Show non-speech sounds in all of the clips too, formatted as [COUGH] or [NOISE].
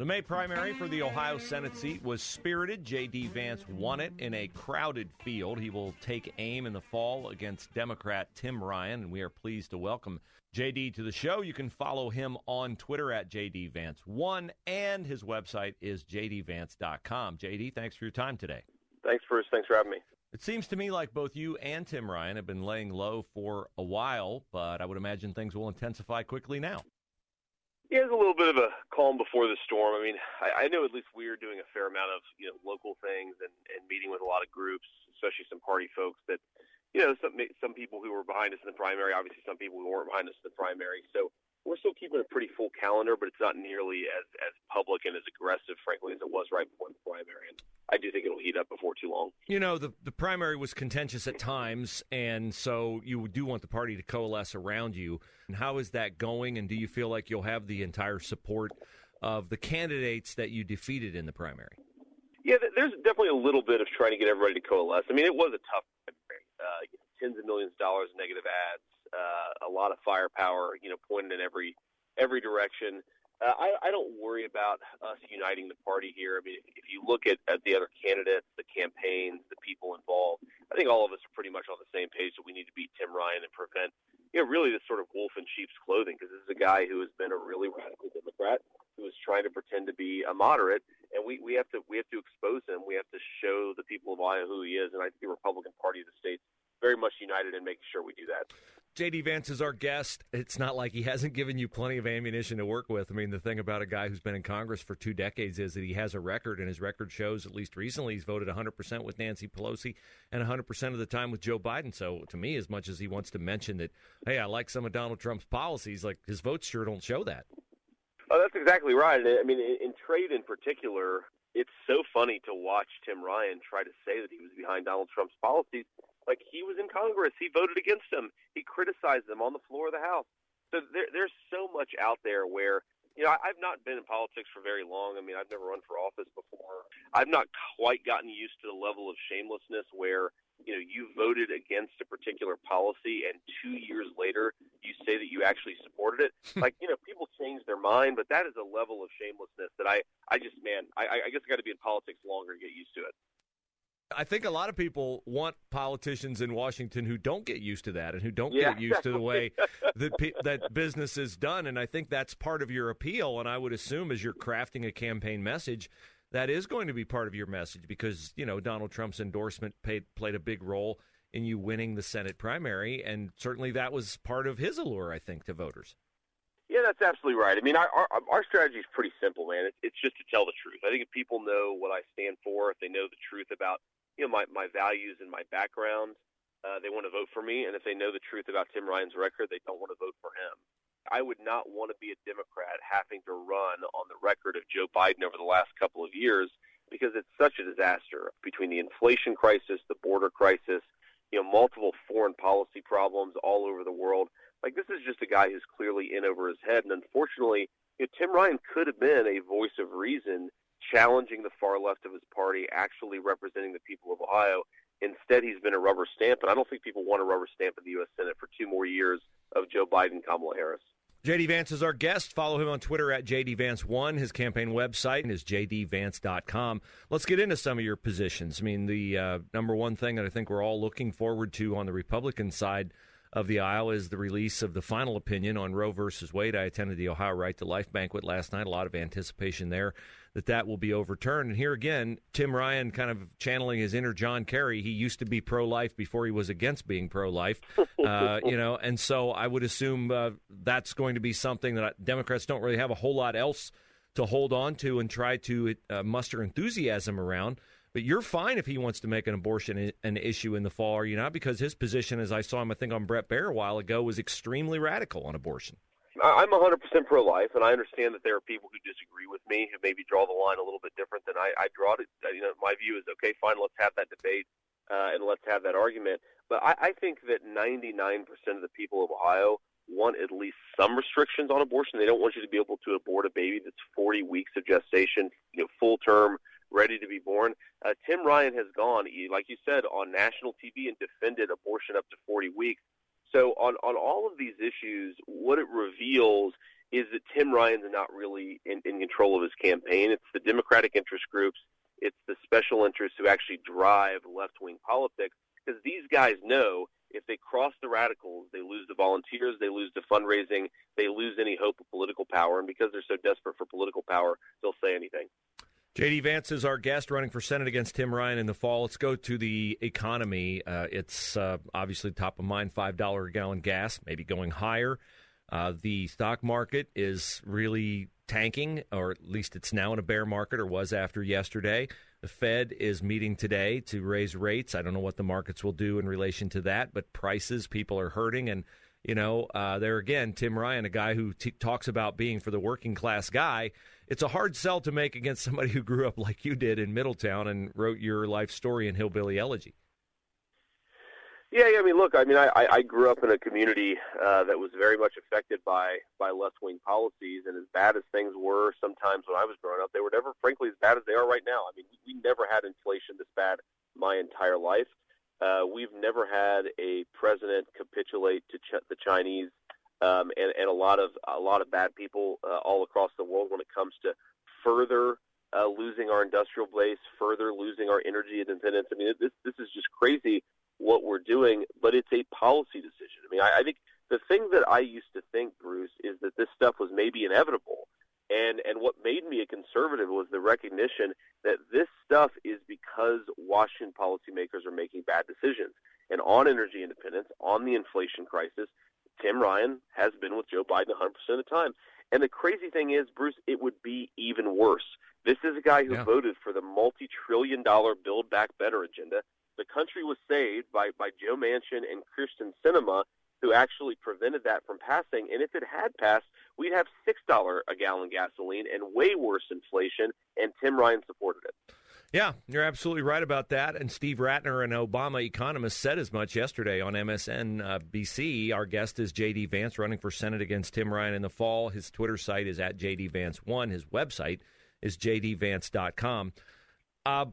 The May primary for the Ohio Senate seat was spirited. J.D. Vance won it in a crowded field. He will take aim in the fall against Democrat Tim Ryan, and we are pleased to welcome JD to the show. You can follow him on Twitter at JD Vance1, and his website is jdvance.com. JD, thanks for your time today. Thanks, Bruce. Thanks for having me. It seems to me like both you and Tim Ryan have been laying low for a while, but I would imagine things will intensify quickly now. Yeah, it's a little bit of a calm before the storm. I mean, I, I know at least we're doing a fair amount of you know local things and, and meeting with a lot of groups, especially some party folks that you know some some people who were behind us in the primary, obviously some people who weren't behind us in the primary. So we're still keeping a pretty full calendar, but it's not nearly as as public and as aggressive, frankly, as it was right before the primary. And I do think it'll heat up before too long. You know, the the primary was contentious at times, and so you do want the party to coalesce around you. And how is that going? And do you feel like you'll have the entire support of the candidates that you defeated in the primary? Yeah, there's definitely a little bit of trying to get everybody to coalesce. I mean, it was a tough primary. Uh, tens of millions of dollars in negative ads, uh, a lot of firepower, you know, pointed in every every direction. Uh, I, I don't worry about us uniting the party here. I mean, if, you look at, at the other candidates, the campaigns, the people involved, I think all of us are pretty much on the same page that we need to beat Tim Ryan and prevent, you know, really this sort of wolf in sheep's clothing because this is a guy who has been a really radical Democrat who is trying to pretend to be a moderate, and we, we have to we have to expose him. We have to show the people of Ohio who he is, and I think the Republican Party of the state's very much united in making sure we do that. JD Vance is our guest. It's not like he hasn't given you plenty of ammunition to work with. I mean, the thing about a guy who's been in Congress for two decades is that he has a record, and his record shows, at least recently, he's voted 100% with Nancy Pelosi and 100% of the time with Joe Biden. So, to me, as much as he wants to mention that, hey, I like some of Donald Trump's policies, like his votes sure don't show that. Oh, that's exactly right. I mean, in trade in particular, it's so funny to watch Tim Ryan try to say that he was behind Donald Trump's policies like he was in Congress, he voted against them. He criticized them on the floor of the House. So there, there's so much out there where you know I've not been in politics for very long. I mean, I've never run for office before. I've not quite gotten used to the level of shamelessness where you know you voted against a particular policy and two years later you say that you actually supported it. Hmm. like you know, people change their mind, but that is a level of shamelessness that I I just man I, I guess I got to be in politics longer to get used to it. I think a lot of people want politicians in Washington who don't get used to that and who don't yeah. get used to the way [LAUGHS] that that business is done. And I think that's part of your appeal. And I would assume as you're crafting a campaign message, that is going to be part of your message because you know Donald Trump's endorsement paid, played a big role in you winning the Senate primary, and certainly that was part of his allure, I think, to voters. Yeah, that's absolutely right. I mean, our our, our strategy is pretty simple, man. It's, it's just to tell the truth. I think if people know what I stand for, if they know the truth about you know my my values and my background, uh, they want to vote for me. And if they know the truth about Tim Ryan's record, they don't want to vote for him. I would not want to be a Democrat having to run on the record of Joe Biden over the last couple of years because it's such a disaster between the inflation crisis, the border crisis, you know, multiple foreign policy problems all over the world. Like this is just a guy who's clearly in over his head, and unfortunately, you know, Tim Ryan could have been a voice of reason challenging the far left of his party, actually representing the people of Ohio. Instead, he's been a rubber stamp, and I don't think people want a rubber stamp in the U.S. Senate for two more years of Joe Biden, Kamala Harris. JD Vance is our guest. Follow him on Twitter at JDVance1. His campaign website is jdvance.com. Let's get into some of your positions. I mean, the uh, number one thing that I think we're all looking forward to on the Republican side of the aisle is the release of the final opinion on Roe versus Wade. I attended the Ohio Right to Life banquet last night. A lot of anticipation there that that will be overturned. And here again, Tim Ryan kind of channeling his inner John Kerry. He used to be pro-life before he was against being pro-life, [LAUGHS] uh, you know. And so I would assume uh, that's going to be something that Democrats don't really have a whole lot else to hold on to and try to uh, muster enthusiasm around. But you're fine if he wants to make an abortion an issue in the fall, are you not? Because his position, as I saw him, I think on Bret Baier a while ago, was extremely radical on abortion. I'm 100% pro-life, and I understand that there are people who disagree with me who maybe draw the line a little bit different than I, I draw it. You know, my view is okay, fine, let's have that debate uh, and let's have that argument. But I, I think that 99% of the people of Ohio want at least some restrictions on abortion. They don't want you to be able to abort a baby that's 40 weeks of gestation, you know, full term, ready to be born. Uh, Tim Ryan has gone, like you said, on national TV and defended abortion up to 40 weeks. So on on all of these issues, what it reveals is that Tim Ryan's not really in, in control of his campaign. It's the Democratic interest groups, it's the special interests who actually drive left wing politics because these guys know if they cross the radicals, they lose the volunteers, they lose the fundraising, they lose any hope of political power, and because they're so desperate for political power, they'll say anything. JD Vance is our guest running for Senate against Tim Ryan in the fall. Let's go to the economy. Uh, it's uh, obviously top of mind $5 a gallon gas, maybe going higher. Uh, the stock market is really tanking, or at least it's now in a bear market, or was after yesterday. The Fed is meeting today to raise rates. I don't know what the markets will do in relation to that, but prices, people are hurting. And, you know, uh, there again, Tim Ryan, a guy who t- talks about being for the working class guy it's a hard sell to make against [LAUGHS] somebody who grew up like you did in Middletown and wrote your life story in Hillbilly Elegy. Yeah, yeah, I mean, look, I mean, I, I grew up in a community uh, that was very much affected by by left wing policies, and as bad as things were sometimes when I was growing up, they were never, frankly, as bad as they are right now. I mean, we never had inflation this bad my entire life. Uh, we've never had a president capitulate to ch- the Chinese um, and, and a lot of a lot of bad people uh, all across the world when it comes to further uh, losing our industrial base, further losing our energy independence. I mean, this this is just crazy what we're doing, but it's a policy decision. I mean, I, I think the thing that I used to think, Bruce, is that this stuff was maybe inevitable. And and what made me a conservative was the recognition that this stuff is because Washington policymakers are making bad decisions. And on energy independence, on the inflation crisis, Tim Ryan has been with Joe Biden 100% of the time. And the crazy thing is, Bruce, it would be even worse. This is a guy who yeah. voted for the multi trillion dollar Build Back Better agenda. The country was saved by, by Joe Manchin and Kyrsten Sinema, who actually prevented that from passing. And if it had passed, we'd have $6 a gallon gasoline and way worse inflation, and Tim Ryan supported it. Yeah, you're absolutely right about that. And Steve Ratner, an Obama economist, said as much yesterday on MSNBC. Uh, Our guest is J.D. Vance, running for Senate against Tim Ryan in the fall. His Twitter site is at JD Vance1. His website is jdvance.com. Uh,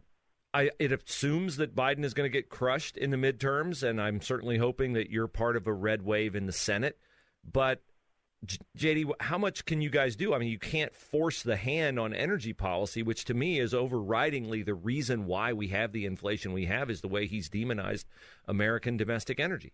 I, it assumes that Biden is going to get crushed in the midterms, and I'm certainly hoping that you're part of a red wave in the Senate. But JD, how much can you guys do? I mean, you can't force the hand on energy policy, which to me is overridingly the reason why we have the inflation we have is the way he's demonized American domestic energy.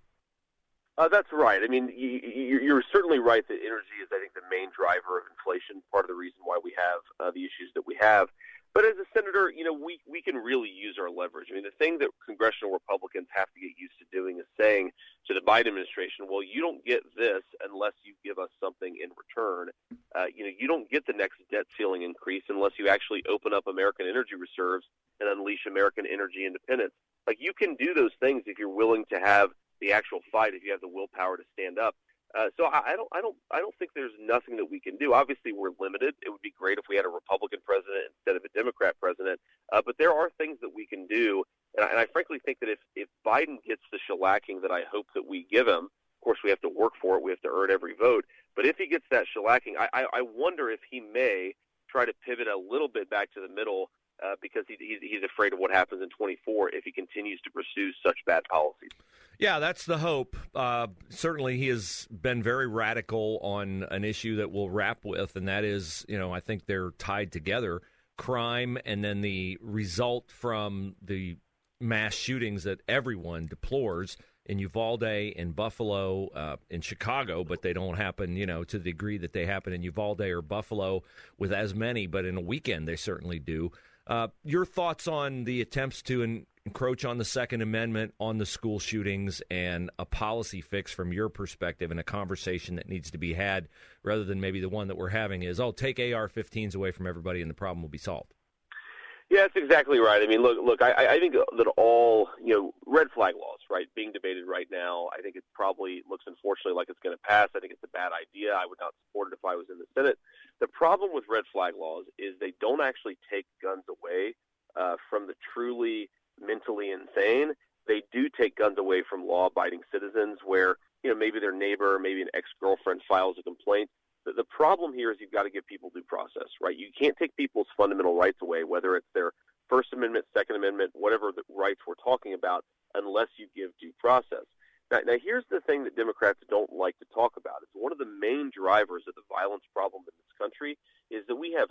Uh, that's right. I mean, you, are certainly right that energy is, I think, the main driver of inflation. Part of the reason why we have uh, the issues that we have. But as a senator, you know, we, we can really use our leverage. I mean, the thing that congressional Republicans have to get used to doing is saying to the Biden administration, well, you don't get this unless you give us something in return. Uh, you know, you don't get the next debt ceiling increase unless you actually open up American energy reserves and unleash American energy independence. Like, you can do those things if you're willing to have the actual fight, if you have the willpower to stand up. Uh, so I, I don't, I don't, I don't think there's nothing that we can do. Obviously, we're limited. It would be great if we had a Republican president instead of a Democrat president. Uh, but there are things that we can do, and I, and I frankly think that if if Biden gets the shellacking that I hope that we give him, of course we have to work for it. We have to earn every vote. But if he gets that shellacking, I, I, I wonder if he may try to pivot a little bit back to the middle uh, because he, he's, he's afraid of what happens in 24 if he continues to pursue such bad policies. Yeah, that's the hope. Uh, certainly, he has been very radical on an issue that we'll wrap with, and that is, you know, I think they're tied together crime and then the result from the mass shootings that everyone deplores in Uvalde, in Buffalo, uh, in Chicago, but they don't happen, you know, to the degree that they happen in Uvalde or Buffalo with as many. But in a weekend, they certainly do. Uh, your thoughts on the attempts to en- encroach on the Second Amendment, on the school shootings, and a policy fix from your perspective, and a conversation that needs to be had rather than maybe the one that we're having is, oh, take AR-15s away from everybody, and the problem will be solved. Yeah, that's exactly right. I mean, look, look. I, I think that all you know, red flag laws, right, being debated right now. I think it probably looks, unfortunately, like it's going to pass. I think it's a bad idea. I would not support it if I was in the Senate. Problem with red flag laws is they don't actually take guns away uh, from the truly mentally insane. They do take guns away from law-abiding citizens, where you know maybe their neighbor, maybe an ex-girlfriend files a complaint the, the problem here is you've got to give people due process, right? You can't take people's fundamental rights away, whether it's their First Amendment, Second Amendment, whatever the rights we're talking about, unless you give due process. Now, now, here's the thing that Democrats don't like to talk about. It's one of the main drivers of the violence problem in country is that we have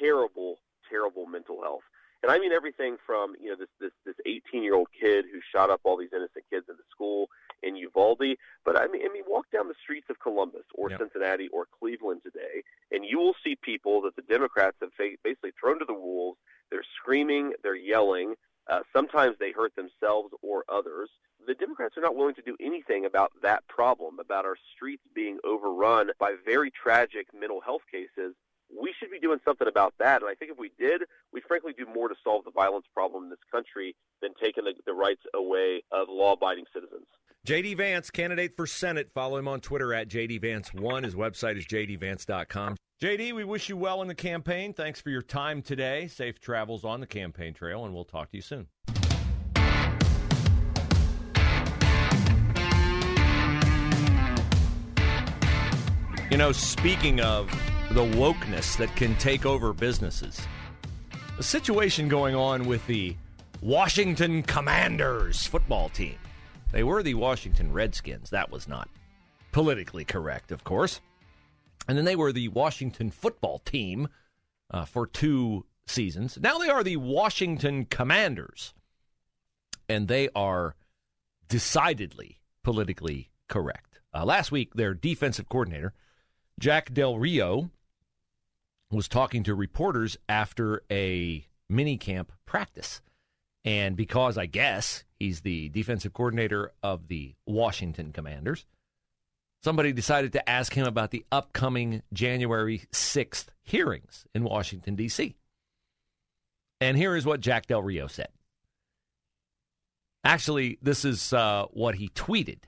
terrible, terrible mental health. And I mean everything from you know this this this 18 year old kid who shot up all these innocent kids in the school in Uvalde, but I mean I mean walk down the streets of Columbus or yep. Cincinnati or Cleveland today, and you will see people that the Democrats have basically thrown to the wolves. They're screaming, they're yelling. Uh, sometimes they hurt themselves or others. The Democrats are not willing to do anything about that problem, about our streets being overrun by very tragic mental health cases we should be doing something about that. And I think if we did, we'd frankly do more to solve the violence problem in this country than taking the, the rights away of law abiding citizens. JD Vance, candidate for Senate. Follow him on Twitter at JD Vance1. His website is jdvance.com. JD, we wish you well in the campaign. Thanks for your time today. Safe travels on the campaign trail, and we'll talk to you soon. You know, speaking of the wokeness that can take over businesses. A situation going on with the Washington Commanders football team. They were the Washington Redskins. That was not politically correct, of course. And then they were the Washington football team uh, for two seasons. Now they are the Washington Commanders. And they are decidedly politically correct. Uh, last week, their defensive coordinator, Jack Del Rio, was talking to reporters after a mini camp practice. And because I guess he's the defensive coordinator of the Washington Commanders, somebody decided to ask him about the upcoming January 6th hearings in Washington, D.C. And here is what Jack Del Rio said. Actually, this is uh, what he tweeted.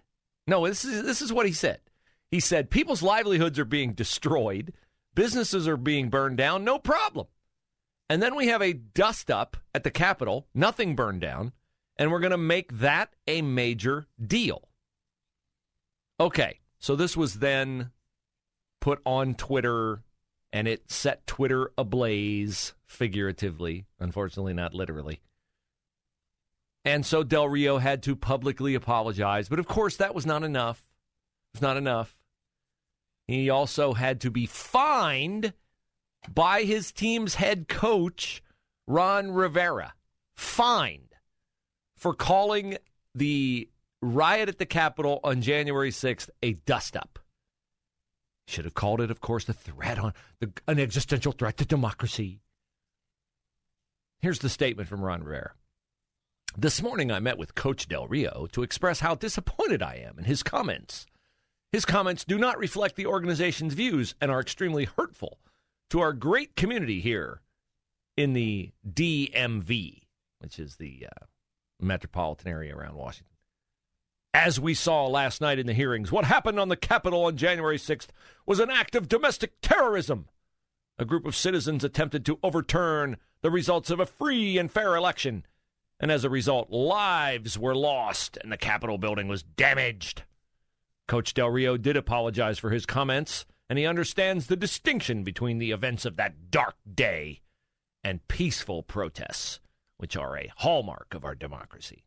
No, this is this is what he said. He said people's livelihoods are being destroyed businesses are being burned down, no problem. And then we have a dust up at the Capitol, nothing burned down, and we're going to make that a major deal. Okay, so this was then put on Twitter and it set Twitter ablaze figuratively, unfortunately, not literally. And so Del Rio had to publicly apologize. But of course, that was not enough. It's not enough. He also had to be fined by his team's head coach, Ron Rivera. Fined for calling the riot at the Capitol on January 6th a dust up. Should have called it, of course, a threat on the, an existential threat to democracy. Here's the statement from Ron Rivera. This morning, I met with Coach Del Rio to express how disappointed I am in his comments his comments do not reflect the organization's views and are extremely hurtful to our great community here in the DMV, which is the uh, metropolitan area around Washington. As we saw last night in the hearings, what happened on the Capitol on January 6th was an act of domestic terrorism. A group of citizens attempted to overturn the results of a free and fair election, and as a result, lives were lost and the Capitol building was damaged. Coach Del Rio did apologize for his comments, and he understands the distinction between the events of that dark day and peaceful protests, which are a hallmark of our democracy.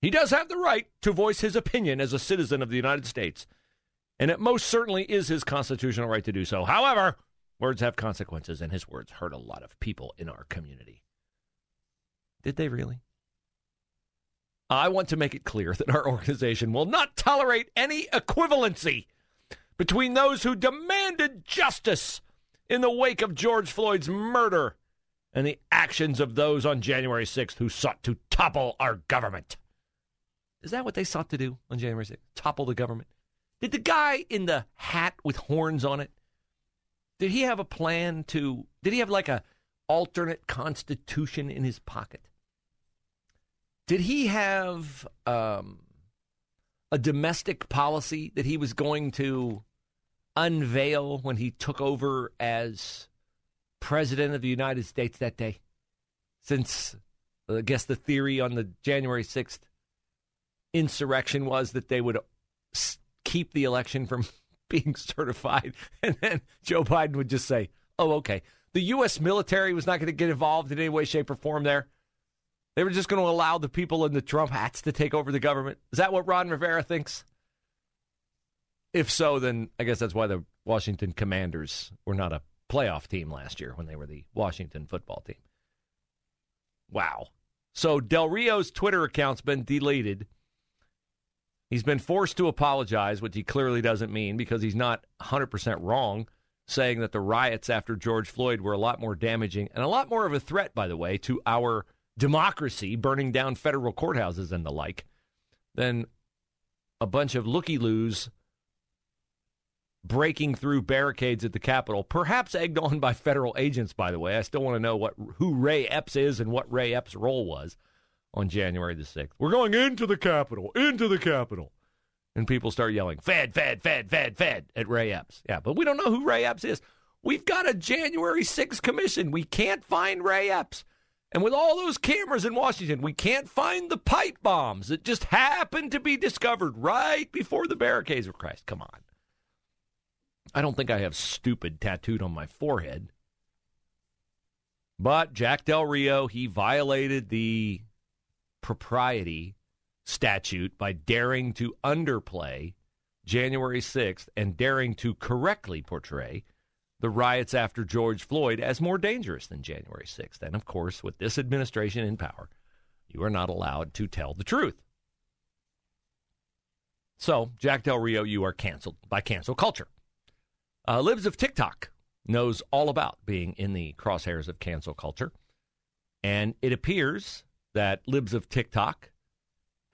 He does have the right to voice his opinion as a citizen of the United States, and it most certainly is his constitutional right to do so. However, words have consequences, and his words hurt a lot of people in our community. Did they really? I want to make it clear that our [LAUGHS] organization will not tolerate any equivalency between those who demanded justice in the wake of George Floyd's murder and the actions of those on January 6th who sought to topple our government. Is that what they sought to do on January 6th? Topple the government? Did the guy in the hat with horns on it, did he have a plan to, did he have like a alternate constitution in his pocket? Did he have um, a domestic policy that he was going to unveil when he took over as president of the United States that day? Since I guess the theory on the January 6th insurrection was that they would keep the election from [LAUGHS] being certified. [LAUGHS] And then Joe Biden would just say, oh, okay. The U.S. military was not going to get involved in any way, shape, or form there. They were just going to allow the people in the Trump hats to take over the government. Is that what Ron Rivera thinks? If so, then I guess that's why the Washington Commanders were not a playoff team last year when they were the Washington football team. Wow. So Del Rio's Twitter account's been deleted. He's been forced to apologize, which he clearly doesn't mean because he's not 100% wrong, saying that the riots after George Floyd were a lot more damaging and a lot more of a threat, by the way, to our democracy, burning down federal courthouses and the like, than a bunch of looky loos breaking through barricades at the Capitol, perhaps egged on by federal agents, by the way. I still want to know what who Ray Epps is and what Ray Epps' role was on January the 6th. We're going into the Capitol, into the Capitol. And people start yelling, Fed, Fed, Fed, Fed, Fed at Ray Epps. Yeah, but we don't know who Ray Epps is. We've got a January 6th commission. We can't find Ray Epps. And with all those cameras in Washington, we can't find the pipe bombs that just happened to be discovered right before the barricades were Christ. Come on. I don't think I have stupid tattooed on my forehead. But Jack Del Rio, he violated the propriety statute by daring to underplay January 6th and daring to correctly portray the riots after George Floyd as more dangerous than January 6th. And of course, with this administration in power, you are not allowed to tell the truth. So, Jack Del Rio, you are canceled by cancel culture. Uh, Libs of TikTok knows all about being in the crosshairs of cancel culture. And it appears that Libs of TikTok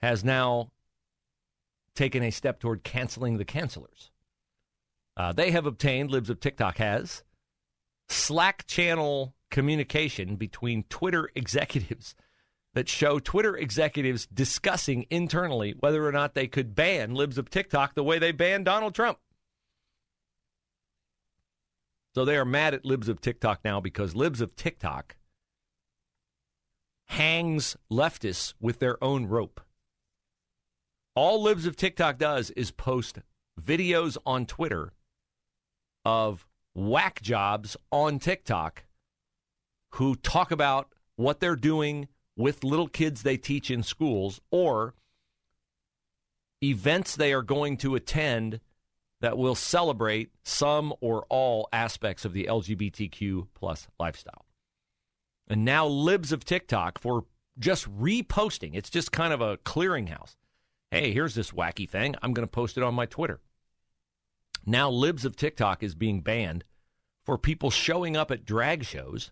has now taken a step toward canceling the cancelers. Uh, they have obtained, Libs of TikTok has, Slack channel communication between Twitter executives that show Twitter executives discussing internally whether or not they could ban Libs of TikTok the way they banned Donald Trump. So they are mad at Libs of TikTok now because Libs of TikTok hangs leftists with their own rope. All Libs of TikTok does is post videos on Twitter of whack jobs on TikTok who talk about what they're doing with little kids they teach in schools or events they are going to attend that will celebrate some or all aspects of the LGBTQ plus lifestyle. And now libs of TikTok for just reposting. It's just kind of a clearinghouse. Hey, here's this wacky thing. I'm going to post it on my Twitter. Now libs of TikTok is being banned for people showing up at drag shows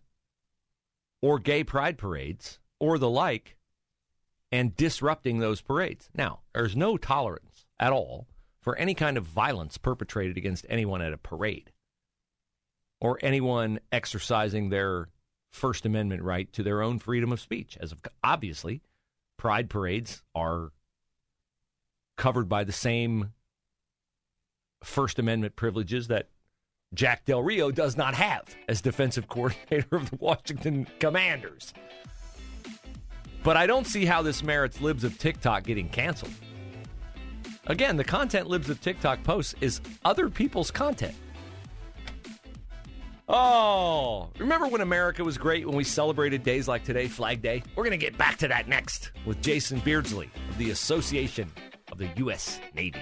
or gay pride parades or the like and disrupting those parades. Now, there's no tolerance at all for any kind of violence perpetrated against anyone at a parade or anyone exercising their First Amendment right to their own freedom of speech. As of, obviously, pride parades are covered by the same First Amendment privileges that Jack Del Rio does not have as defensive [LAUGHS] coordinator of the Washington Commanders. But I don't see how this merits libs of TikTok getting canceled. Again, the content libs of TikTok posts is other people's content. Oh, remember when America was great when we celebrated days like today, Flag Day? We're going to get back to that next with Jason Beardsley of the Association of the U.S. Navy.